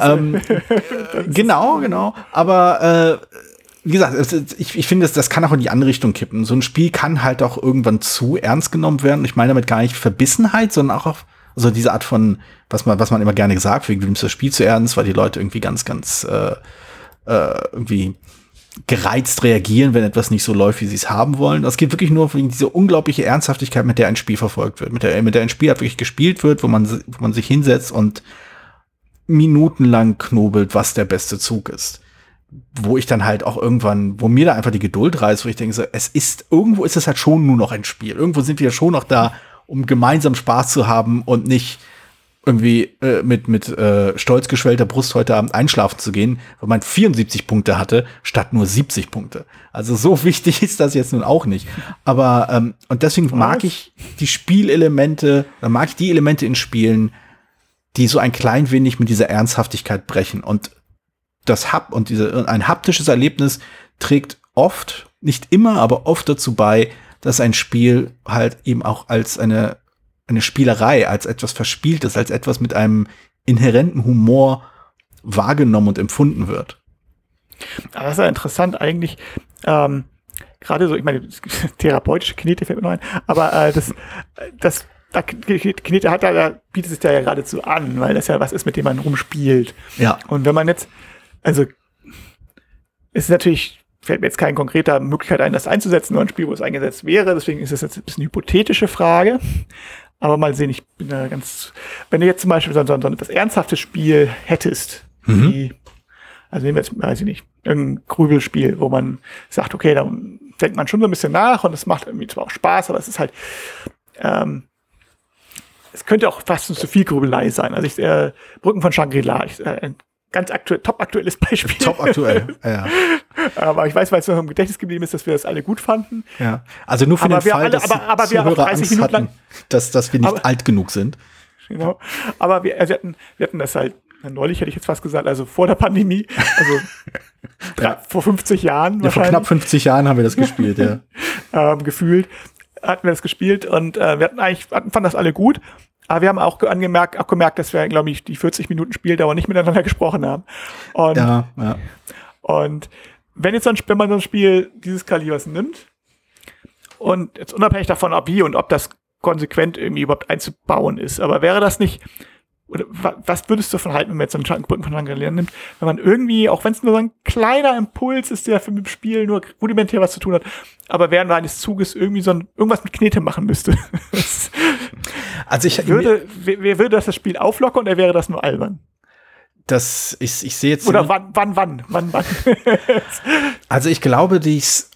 Speaker 2: Ähm, [laughs] genau, genau. Aber äh, wie gesagt, ich, ich finde, das, das kann auch in die andere Richtung kippen. So ein Spiel kann halt auch irgendwann zu ernst genommen werden. Ich meine damit gar nicht Verbissenheit, sondern auch auf, Also diese Art von, was man, was man immer gerne gesagt, wie du nimmst das Spiel zu ernst, weil die Leute irgendwie ganz, ganz äh, äh, irgendwie gereizt reagieren, wenn etwas nicht so läuft, wie sie es haben wollen. Das geht wirklich nur wegen dieser unglaubliche Ernsthaftigkeit, mit der ein Spiel verfolgt wird, mit der, mit der ein Spiel halt wirklich gespielt wird, wo man, wo man sich hinsetzt und minutenlang knobelt, was der beste Zug ist. Wo ich dann halt auch irgendwann, wo mir da einfach die Geduld reißt, wo ich denke, so, es ist, irgendwo ist es halt schon nur noch ein Spiel. Irgendwo sind wir ja schon noch da, um gemeinsam Spaß zu haben und nicht irgendwie äh, mit, mit äh, stolz geschwellter Brust heute Abend einschlafen zu gehen, weil man 74 Punkte hatte, statt nur 70 Punkte. Also so [laughs] wichtig ist das jetzt nun auch nicht. Aber, ähm, und deswegen mag ich die Spielelemente, mag ich die Elemente in Spielen, die so ein klein wenig mit dieser Ernsthaftigkeit brechen. Und das Hab und diese, ein haptisches Erlebnis trägt oft, nicht immer, aber oft dazu bei, dass ein Spiel halt eben auch als eine eine Spielerei, als etwas Verspieltes, als etwas mit einem inhärenten Humor wahrgenommen und empfunden wird.
Speaker 3: Das ist ja interessant eigentlich. Ähm, Gerade so, ich meine, [laughs] therapeutische Knete fällt mir noch ein, aber äh, das, das da, Knete hat da, da bietet es ja geradezu an, weil das ja was ist, mit dem man rumspielt.
Speaker 2: Ja.
Speaker 3: Und wenn man jetzt, also ist natürlich, fällt mir jetzt keine konkrete Möglichkeit ein, das einzusetzen, nur ein Spiel, wo es eingesetzt wäre, deswegen ist es jetzt ein bisschen eine hypothetische Frage. Aber mal sehen, ich bin da ganz. Wenn du jetzt zum Beispiel so, so, so etwas ernsthaftes Spiel hättest, mhm. wie, also nehmen wir jetzt, weiß ich nicht, irgendein Grübelspiel, wo man sagt, okay, da denkt man schon so ein bisschen nach und es macht irgendwie zwar auch Spaß, aber es ist halt, ähm, es könnte auch fast zu viel Grübelei sein. Also ich, äh, Brücken von Shangri-La, äh, ganz aktuell, top aktuelles Beispiel.
Speaker 2: Top aktuell, [laughs] ja.
Speaker 3: aber ich weiß, weil es noch im Gedächtnis geblieben ist, dass wir das alle gut fanden.
Speaker 2: Ja, also nur für aber den Fall, alle,
Speaker 3: dass aber, aber wir
Speaker 2: Zuhörer Angst Minuten hatten, dass, dass wir nicht aber, alt genug sind.
Speaker 3: Genau, aber wir, wir, hatten, wir hatten das halt, neulich hätte ich jetzt fast gesagt, also vor der Pandemie, also [laughs] ja. vor 50 Jahren
Speaker 2: ja, Vor knapp 50 Jahren haben wir das gespielt, ja. [laughs]
Speaker 3: ähm, gefühlt hatten wir das gespielt und äh, wir hatten eigentlich, hatten, fanden das alle gut. Aber wir haben auch angemerkt, auch gemerkt, dass wir, glaube ich, die 40 Minuten Spieldauer nicht miteinander [laughs] gesprochen haben. Und,
Speaker 2: ja, ja.
Speaker 3: Und wenn jetzt so ein, wenn man so ein Spiel dieses Kalibers nimmt und jetzt unabhängig davon, ob wie und ob das konsequent irgendwie überhaupt einzubauen ist, aber wäre das nicht oder was würdest du davon halten, wenn man jetzt so einen Brücken von Shangri-La nimmt, wenn man irgendwie, auch wenn es nur so ein kleiner Impuls ist, der für mit dem Spiel nur rudimentär was zu tun hat, aber während eines Zuges irgendwie so ein, irgendwas mit Knete machen müsste. [laughs] also ich würde, wer würde das das Spiel auflockern oder wäre das nur albern?
Speaker 2: Das, ich, ich sehe jetzt.
Speaker 3: Oder wann, wann, wann, wann, wann? [laughs]
Speaker 2: also ich glaube, dies,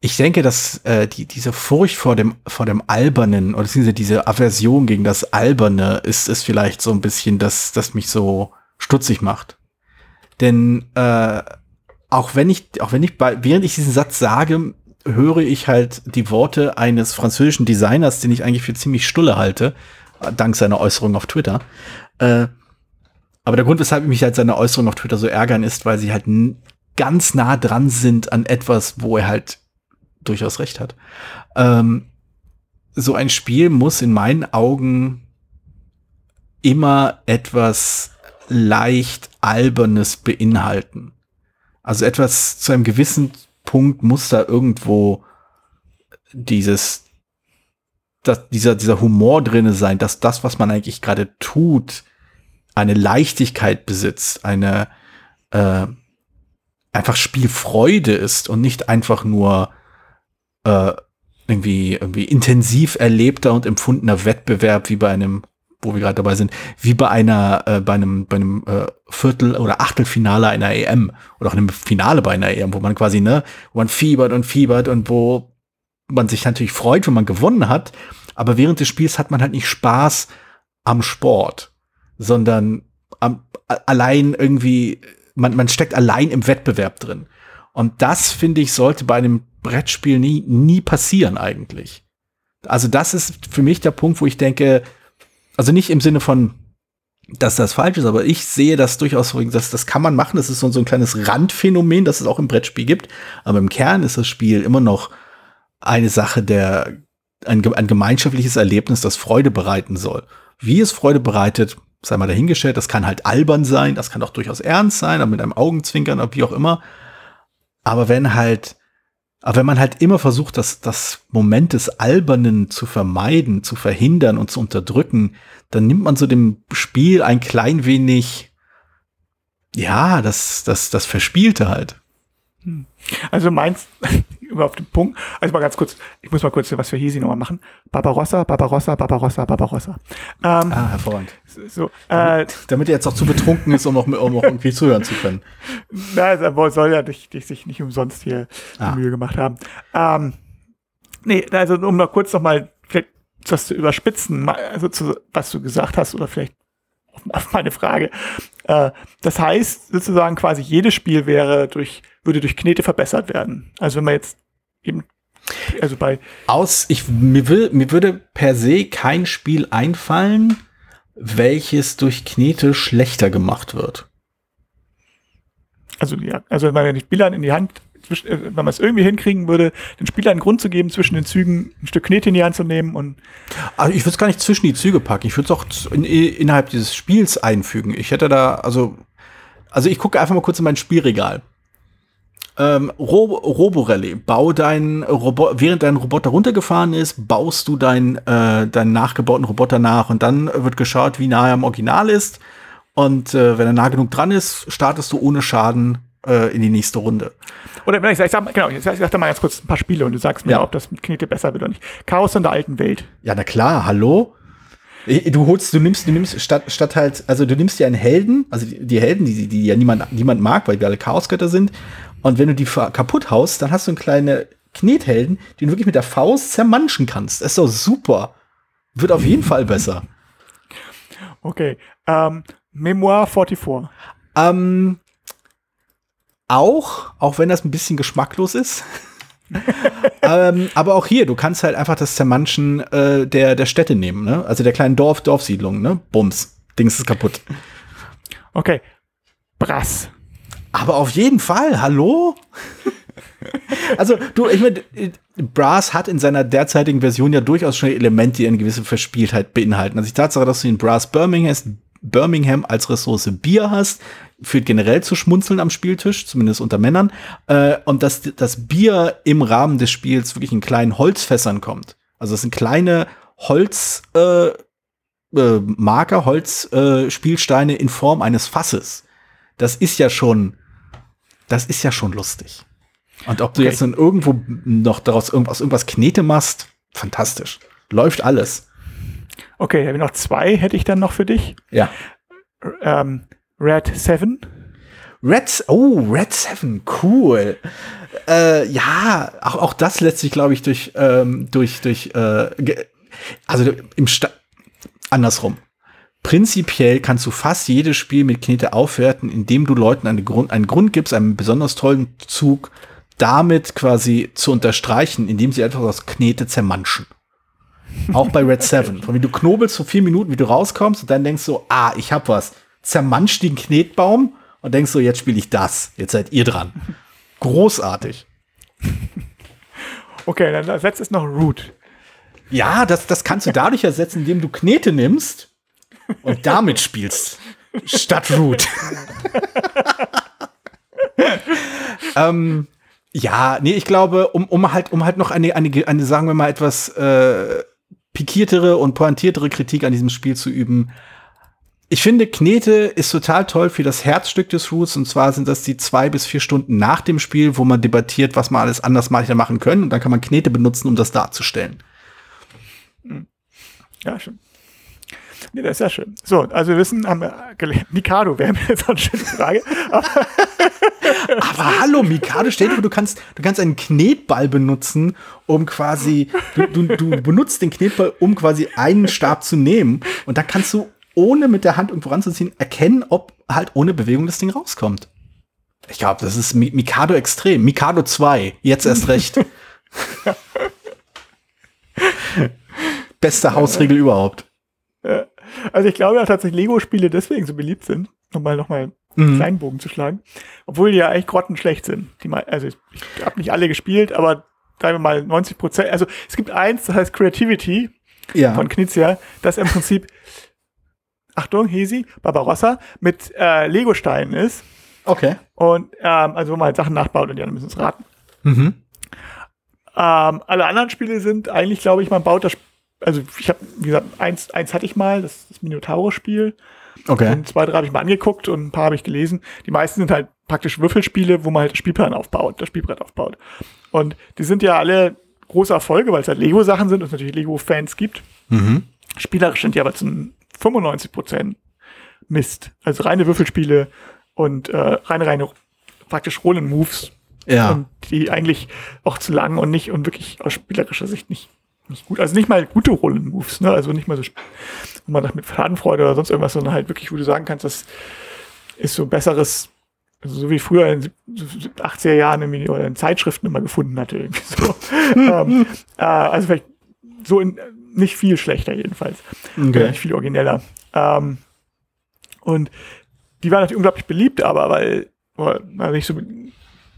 Speaker 2: ich denke, dass äh, die, diese Furcht vor dem, vor dem Albernen oder diese, diese Aversion gegen das Alberne ist, ist vielleicht so ein bisschen das, das mich so stutzig macht. Denn äh, auch wenn ich, auch wenn ich bei, während ich diesen Satz sage, höre ich halt die Worte eines französischen Designers, den ich eigentlich für ziemlich stulle halte, dank seiner Äußerung auf Twitter. Äh, aber der Grund, weshalb mich halt seine Äußerung auf Twitter so ärgern, ist, weil sie halt ganz nah dran sind an etwas, wo er halt durchaus recht hat. Ähm, so ein Spiel muss in meinen Augen immer etwas leicht Albernes beinhalten. Also etwas zu einem gewissen Punkt muss da irgendwo dieses, dass dieser, dieser Humor drinne sein, dass das, was man eigentlich gerade tut, eine Leichtigkeit besitzt, eine äh, einfach Spielfreude ist und nicht einfach nur äh, irgendwie, irgendwie intensiv erlebter und empfundener Wettbewerb wie bei einem, wo wir gerade dabei sind, wie bei einer, äh, bei einem, bei einem äh, Viertel- oder Achtelfinale einer EM oder auch einem Finale bei einer EM, wo man quasi, ne, wo man fiebert und fiebert und wo man sich natürlich freut, wenn man gewonnen hat, aber während des Spiels hat man halt nicht Spaß am Sport, sondern am, allein irgendwie, man, man steckt allein im Wettbewerb drin. Und das, finde ich, sollte bei einem Brettspiel nie, nie passieren eigentlich. Also das ist für mich der Punkt, wo ich denke, also nicht im Sinne von, dass das falsch ist, aber ich sehe das durchaus, das, das kann man machen, das ist so, so ein kleines Randphänomen, das es auch im Brettspiel gibt, aber im Kern ist das Spiel immer noch eine Sache der, ein, ein gemeinschaftliches Erlebnis, das Freude bereiten soll. Wie es Freude bereitet, sei mal dahingestellt, das kann halt albern sein, das kann auch durchaus ernst sein, aber mit einem Augenzwinkern, oder wie auch immer. Aber wenn halt Aber wenn man halt immer versucht, das, das Moment des Albernen zu vermeiden, zu verhindern und zu unterdrücken, dann nimmt man so dem Spiel ein klein wenig, ja, das, das, das Verspielte halt.
Speaker 3: Also meins, über auf den Punkt, also mal ganz kurz, ich muss mal kurz was für Hesi nochmal machen. Barbarossa, Barbarossa, Barbarossa, Barbarossa.
Speaker 2: Ähm, ah, hervorragend.
Speaker 3: So,
Speaker 2: äh, damit, damit er jetzt auch zu betrunken ist, um auch, um auch irgendwie zuhören zu können.
Speaker 3: Na, also, soll ja dich, dich sich nicht umsonst hier ah. die Mühe gemacht haben. Ähm, nee, also um noch kurz nochmal vielleicht was zu überspitzen, also zu, was du gesagt hast, oder vielleicht auf meine Frage. Äh, das heißt sozusagen quasi jedes Spiel wäre durch, würde durch Knete verbessert werden. Also wenn man jetzt eben, also bei.
Speaker 2: Aus, ich, mir, will, mir würde per se kein Spiel einfallen, welches durch Knete schlechter gemacht wird.
Speaker 3: Also ja, also wenn man die Spielern in die Hand äh, wenn man es irgendwie hinkriegen würde, den Spielern einen Grund zu geben, zwischen den Zügen ein Stück Knete in die Hand zu nehmen und.
Speaker 2: Also ich würde es gar nicht zwischen die Züge packen. Ich würde es auch in, innerhalb dieses Spiels einfügen. Ich hätte da, also, also ich gucke einfach mal kurz in mein Spielregal. Ähm, Robo Roborally, bau dein Roboter, während dein Roboter runtergefahren ist, baust du deinen äh, deinen nachgebauten Roboter nach und dann wird geschaut, wie nah er am Original ist. Und äh, wenn er nah genug dran ist, startest du ohne Schaden äh, in die nächste Runde.
Speaker 3: Oder wenn ich, ich sag, genau, ich sag, ich sag mal ganz kurz ein paar Spiele und du sagst mir, ja. ob das mit Knete besser wird oder nicht. Chaos in der alten Welt.
Speaker 2: Ja, na klar, hallo? Du holst, du nimmst, du nimmst statt, statt halt, also du nimmst dir einen Helden, also die, die Helden, die, die ja niemand, niemand mag, weil wir alle Chaosgötter sind. Und wenn du die kaputt haust, dann hast du einen kleinen Knethelden, den du wirklich mit der Faust zermanschen kannst. Das ist doch super. Wird auf jeden Fall besser.
Speaker 3: Okay. Ähm, Memoir 44.
Speaker 2: Ähm, auch, auch wenn das ein bisschen geschmacklos ist. [laughs] ähm, aber auch hier, du kannst halt einfach das Zermanschen äh, der, der Städte nehmen, ne? Also der kleinen Dorf, Dorfsiedlung, ne? Bums. Dings ist kaputt.
Speaker 3: Okay. Brass.
Speaker 2: Aber auf jeden Fall, hallo? [laughs] also, du, ich meine, Brass hat in seiner derzeitigen Version ja durchaus schon Elemente, die eine gewisse Verspieltheit beinhalten. Also die Tatsache, dass du in Brass Birmingham, Birmingham als Ressource Bier hast, führt generell zu Schmunzeln am Spieltisch, zumindest unter Männern. Äh, und dass das Bier im Rahmen des Spiels wirklich in kleinen Holzfässern kommt. Also es sind kleine Holz äh, äh, Marker, Holzspielsteine in Form eines Fasses. Das ist ja schon, das ist ja schon lustig. Und ob du jetzt dann irgendwo noch daraus irgendwas, irgendwas Knete machst, fantastisch. Läuft alles.
Speaker 3: Okay, habe noch zwei, hätte ich dann noch für dich.
Speaker 2: Ja.
Speaker 3: Ähm, Red 7.
Speaker 2: Red, oh, Red 7, cool. Äh, ja, auch, auch das lässt sich, glaube ich, durch, ähm, durch, durch, äh, also im Sta andersrum. Prinzipiell kannst du fast jedes Spiel mit Knete aufwerten, indem du Leuten einen Grund, einen Grund gibst, einen besonders tollen Zug, damit quasi zu unterstreichen, indem sie etwas aus Knete zermanschen. Auch bei Red [laughs] 7. Von wie du knobelst so vier Minuten, wie du rauskommst und dann denkst du, ah, ich hab was zermanscht den Knetbaum und denkst so, jetzt spiele ich das. Jetzt seid ihr dran. Großartig. [laughs]
Speaker 3: Okay, dann ersetzt es noch Root.
Speaker 2: Ja, das, das kannst du dadurch ersetzen, indem du Knete nimmst und damit spielst. Statt Root. [laughs] ähm, ja, nee, ich glaube, um, um halt, um halt noch eine, eine, eine, sagen wir mal, etwas äh, pikiertere und pointiertere Kritik an diesem Spiel zu üben, ich finde, Knete ist total toll für das Herzstück des Roots. Und zwar sind das die zwei bis vier Stunden nach dem Spiel, wo man debattiert, was man alles anders mal machen können. Und dann kann man Knete benutzen, um das darzustellen.
Speaker 3: Hm. Ja, schön. Nee, das ist ja schön. So, also wir wissen, haben wir gelernt. Mikado wäre [laughs] mir jetzt auch eine schöne Frage. [laughs]
Speaker 2: Aber hallo, Mikado, stell dir vor, du kannst, du kannst einen Knetball benutzen, um quasi, du, du, du benutzt den Knetball, um quasi einen Stab zu nehmen. Und dann kannst du ohne mit der Hand irgendwo ranzuziehen, erkennen, ob halt ohne Bewegung das Ding rauskommt. Ich glaube, das ist Mikado extrem. Mikado 2, jetzt erst recht. [laughs] Beste Hausregel ja. [laughs]
Speaker 3: Also ich glaube ja tatsächlich Lego-Spiele deswegen so beliebt sind, um mal nochmal einen mhm. kleinen Bogen zu schlagen, obwohl die ja eigentlich grottenschlecht sind. Die mal, also ich, ich habe nicht alle gespielt, aber sagen wir mal 90 Prozent. Also es gibt eins, das heißt Creativity ja. von Knizia, das im Prinzip [laughs] Achtung, Hesi, Barbarossa, mit äh, Lego-Steinen ist.
Speaker 2: Okay.
Speaker 3: Und ähm, also wo man halt Sachen nachbaut und die anderen müssen es raten.
Speaker 2: Mhm.
Speaker 3: Ähm, alle anderen Spiele sind eigentlich, glaube ich, man baut das, also ich habe, wie gesagt, eins, eins hatte ich mal, das ist das Minotaurus-Spiel.
Speaker 2: Okay.
Speaker 3: Und zwei, drei habe ich mal angeguckt und ein paar habe ich gelesen. Die meisten sind halt praktisch Würfelspiele, wo man halt das Spielplan aufbaut, das Spielbrett aufbaut. Und die sind ja alle große Erfolge, weil es halt Lego-Sachen sind und es natürlich Lego-Fans gibt.
Speaker 2: Mhm.
Speaker 3: Spielerisch sind die aber zu 95 Prozent Mist. Also reine Würfelspiele und äh, reine, reine praktisch Rollen-Moves.
Speaker 2: Ja.
Speaker 3: Und die eigentlich auch zu lang und nicht und wirklich aus spielerischer Sicht nicht, nicht gut. Also nicht mal gute Rollen-Moves, ne? Also nicht mal so, wo man das mit Schadenfreude oder sonst irgendwas, sondern halt wirklich, wo du sagen kannst, das ist so ein besseres, also so wie früher in den 80er Jahren irgendwie oder in Zeitschriften immer gefunden hatte. Irgendwie so. [laughs] ähm, äh, also vielleicht so in, nicht viel schlechter jedenfalls.
Speaker 2: Okay.
Speaker 3: Nicht viel origineller. Ähm, und die waren natürlich unglaublich beliebt, aber weil, weil weil nicht so,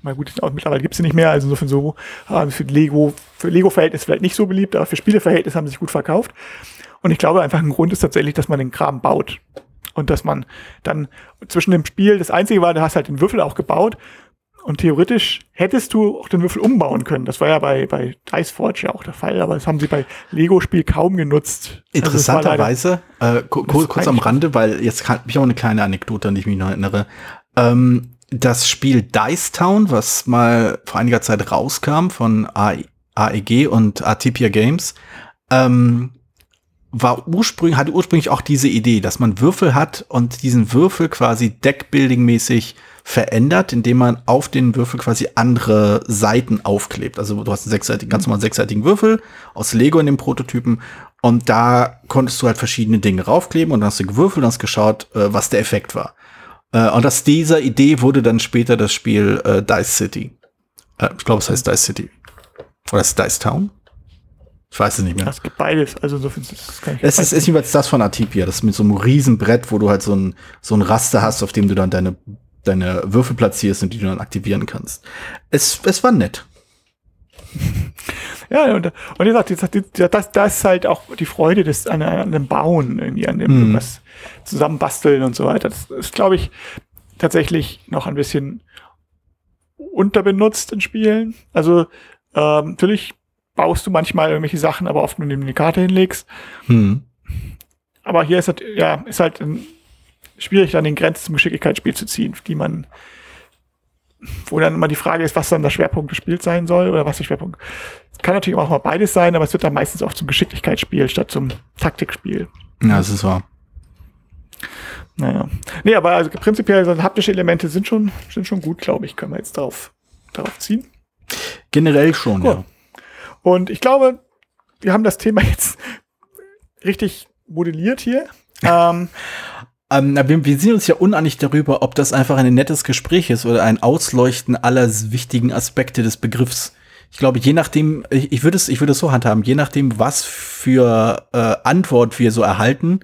Speaker 3: mal gut, mittlerweile gibt's sie nicht mehr, also insofern so, äh, für Lego, für Lego-Verhältnis vielleicht nicht so beliebt, aber für Spieleverhältnis haben sie sich gut verkauft. Und ich glaube einfach ein Grund ist tatsächlich, dass man den Kram baut. Und dass man dann zwischen dem Spiel, das Einzige war, du hast halt den Würfel auch gebaut. Und theoretisch hättest du auch den Würfel umbauen können. Das war ja bei, bei Dice Forge ja auch der Fall, aber das haben sie bei Lego-Spiel kaum genutzt. Also es
Speaker 2: Interessanterweise, äh, ku- ku-
Speaker 3: Das
Speaker 2: kurz am Rande, weil jetzt habe ich auch eine kleine Anekdote, an die ich mich noch erinnere. Ähm, das Spiel Dice Town, was mal vor einiger Zeit rauskam von AEG und Atipia Games, ähm, war ursprünglich, hatte ursprünglich auch diese Idee, dass man Würfel hat und diesen Würfel quasi Deckbuilding-mäßig verändert, indem man auf den Würfel quasi andere Seiten aufklebt. Also du hast einen sechsseitigen, ganz normalen sechsseitigen Würfel aus Lego in dem Prototypen und da konntest du halt verschiedene Dinge raufkleben und dann hast du gewürfelt und hast geschaut, äh, was der Effekt war. Äh, und aus dieser Idee wurde dann später das Spiel äh, Dice City. Äh, ich glaube, es heißt Dice City. Oder ist es Dice Town? Ich weiß es nicht mehr.
Speaker 3: Es gibt beides, also insofern ist das kann ich
Speaker 2: Es ist, ist jeweils das von Atipia, das ist mit so einem riesen Brett, wo du halt so ein, so ein Raster hast, auf dem du dann deine, deine Würfel platzierst und die du dann aktivieren kannst. Es, es war nett. [laughs]
Speaker 3: Ja, und, und wie gesagt, das, das, ist halt auch die Freude des, an, an dem Bauen, irgendwie, an dem
Speaker 2: Mhm.
Speaker 3: irgendwas zusammenbasteln und so weiter. Das ist, glaube ich, tatsächlich noch ein bisschen unterbenutzt in Spielen. Also, ähm, natürlich baust du manchmal irgendwelche Sachen, aber oft nur indem du die Karte hinlegst.
Speaker 2: Hm.
Speaker 3: Aber hier ist halt, ja, ist halt ähm, schwierig, dann den Grenzen zum Geschicklichkeitsspiel zu ziehen, die man, wo dann immer die Frage ist, was dann der Schwerpunkt des Spiels sein soll oder was der Schwerpunkt. Es kann natürlich auch mal beides sein, aber es wird dann meistens auch zum Geschicklichkeitsspiel statt zum Taktikspiel.
Speaker 2: Ja, das ist wahr.
Speaker 3: Naja. Nee, aber also prinzipiell so haptische Elemente sind schon, sind schon gut, glaube ich, können wir jetzt darauf, darauf ziehen.
Speaker 2: Generell schon,
Speaker 3: Cool.
Speaker 2: ja.
Speaker 3: Und ich glaube, wir haben das Thema jetzt richtig modelliert hier. [laughs] ähm,
Speaker 2: Ähm, wir, wir sind uns ja uneinig darüber, ob das einfach ein nettes Gespräch ist oder ein Ausleuchten aller wichtigen Aspekte des Begriffs. Ich glaube, je nachdem, ich, ich würde es, ich würde es so handhaben, je nachdem, was für äh, Antwort wir so erhalten,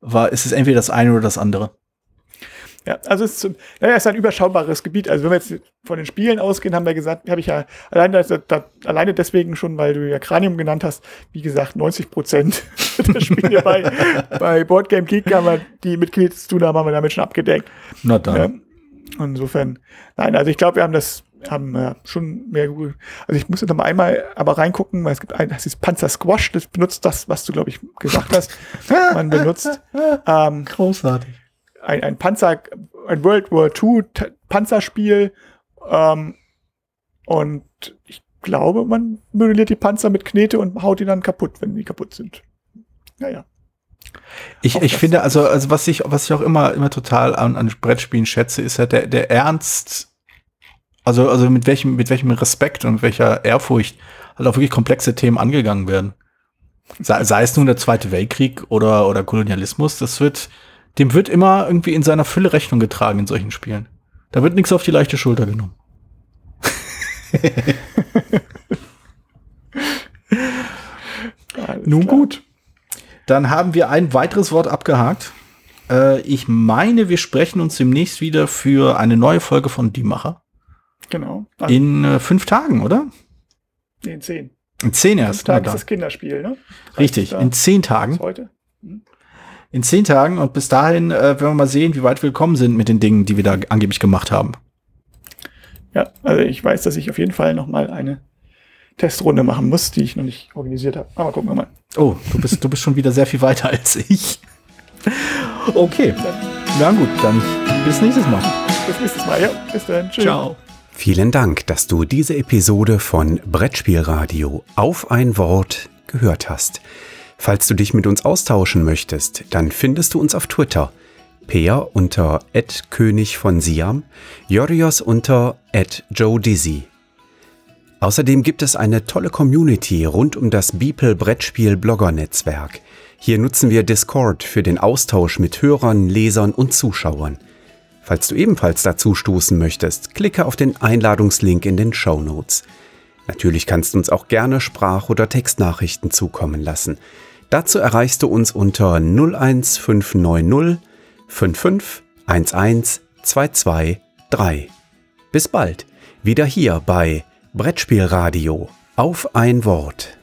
Speaker 2: war, ist es entweder das eine oder das andere.
Speaker 3: Ja, also es ist, naja, es ist ein überschaubares Gebiet. Also wenn wir jetzt von den Spielen ausgehen, haben wir gesagt, habe ich ja alleine, da, alleine deswegen schon, weil du ja Cranium genannt hast, wie gesagt, 90 Prozent [laughs] der Spiele bei, [laughs] bei Boardgame Geek haben wir, die mit zu tun haben, haben wir damit schon abgedeckt.
Speaker 2: Na dann.
Speaker 3: Ja. Und insofern, nein, also ich glaube, wir haben das, haben äh, schon mehr gut. Also ich muss jetzt noch mal einmal aber reingucken, weil es gibt ein, das ist Panzer Squash, das benutzt das, was du, glaube ich, gesagt hast. [laughs] Man benutzt ähm,
Speaker 2: Großartig.
Speaker 3: Ein, ein Panzer, ein World War II Panzerspiel. Ähm, und ich glaube, man modelliert die Panzer mit Knete und haut die dann kaputt, wenn die kaputt sind. Naja.
Speaker 2: Ich,
Speaker 3: Auch
Speaker 2: ich finde, also, also was ich, was ich auch immer, immer total an, an Brettspielen schätze, ist halt der, der Ernst, also, also mit welchem, mit welchem Respekt und welcher Ehrfurcht halt auch wirklich komplexe Themen angegangen werden. Sei, sei es nun der Zweite Weltkrieg oder, oder Kolonialismus, das wird, dem wird immer irgendwie in seiner Fülle Rechnung getragen in solchen Spielen. Da wird nichts auf die leichte Schulter genommen. Nun
Speaker 3: klar.
Speaker 2: gut. Dann haben wir ein weiteres Wort abgehakt. Äh, ich meine, wir sprechen uns demnächst wieder für eine neue Folge von Die Macher.
Speaker 3: Genau. Ah,
Speaker 2: In äh, fünf Tagen, oder?
Speaker 3: nee, in zehn.
Speaker 2: In zehn
Speaker 3: Fünf
Speaker 2: erst. Na
Speaker 3: Tage ist das Kinderspiel, ne?
Speaker 2: Richtig,
Speaker 3: Da
Speaker 2: in zehn Tagen.
Speaker 3: heute.
Speaker 2: In zehn Tagen. Und bis dahin äh, werden wir mal sehen, wie weit wir gekommen sind mit den Dingen, die wir da angeblich gemacht haben.
Speaker 3: Ja, also ich weiß, dass ich auf jeden Fall noch mal eine Testrunde machen muss, die ich noch nicht organisiert habe. Aber gucken wir mal.
Speaker 2: Oh, du bist, du bist schon wieder sehr viel weiter als ich. Okay. Na gut, dann bis nächstes Mal.
Speaker 3: Bis nächstes Mal. Ja, bis dann. Tschüss.
Speaker 2: Ciao.
Speaker 1: Vielen Dank, dass du diese Episode von Brettspielradio auf ein Wort gehört hast. Falls du dich mit uns austauschen möchtest, dann findest du uns auf Twitter. Peer unter König von Siam, Jorios unter Joe Dizzy. Außerdem gibt es eine tolle Community rund um das Beeple Brettspiel Blogger Netzwerk. Hier nutzen wir Discord für den Austausch mit Hörern, Lesern und Zuschauern. Falls du ebenfalls dazu stoßen möchtest, klicke auf den Einladungslink in den Show Notes. Natürlich kannst du uns auch gerne Sprach- oder Textnachrichten zukommen lassen. Dazu erreichst du uns unter 01590 55 11 223. Bis bald, wieder hier bei Brettspielradio auf ein Wort.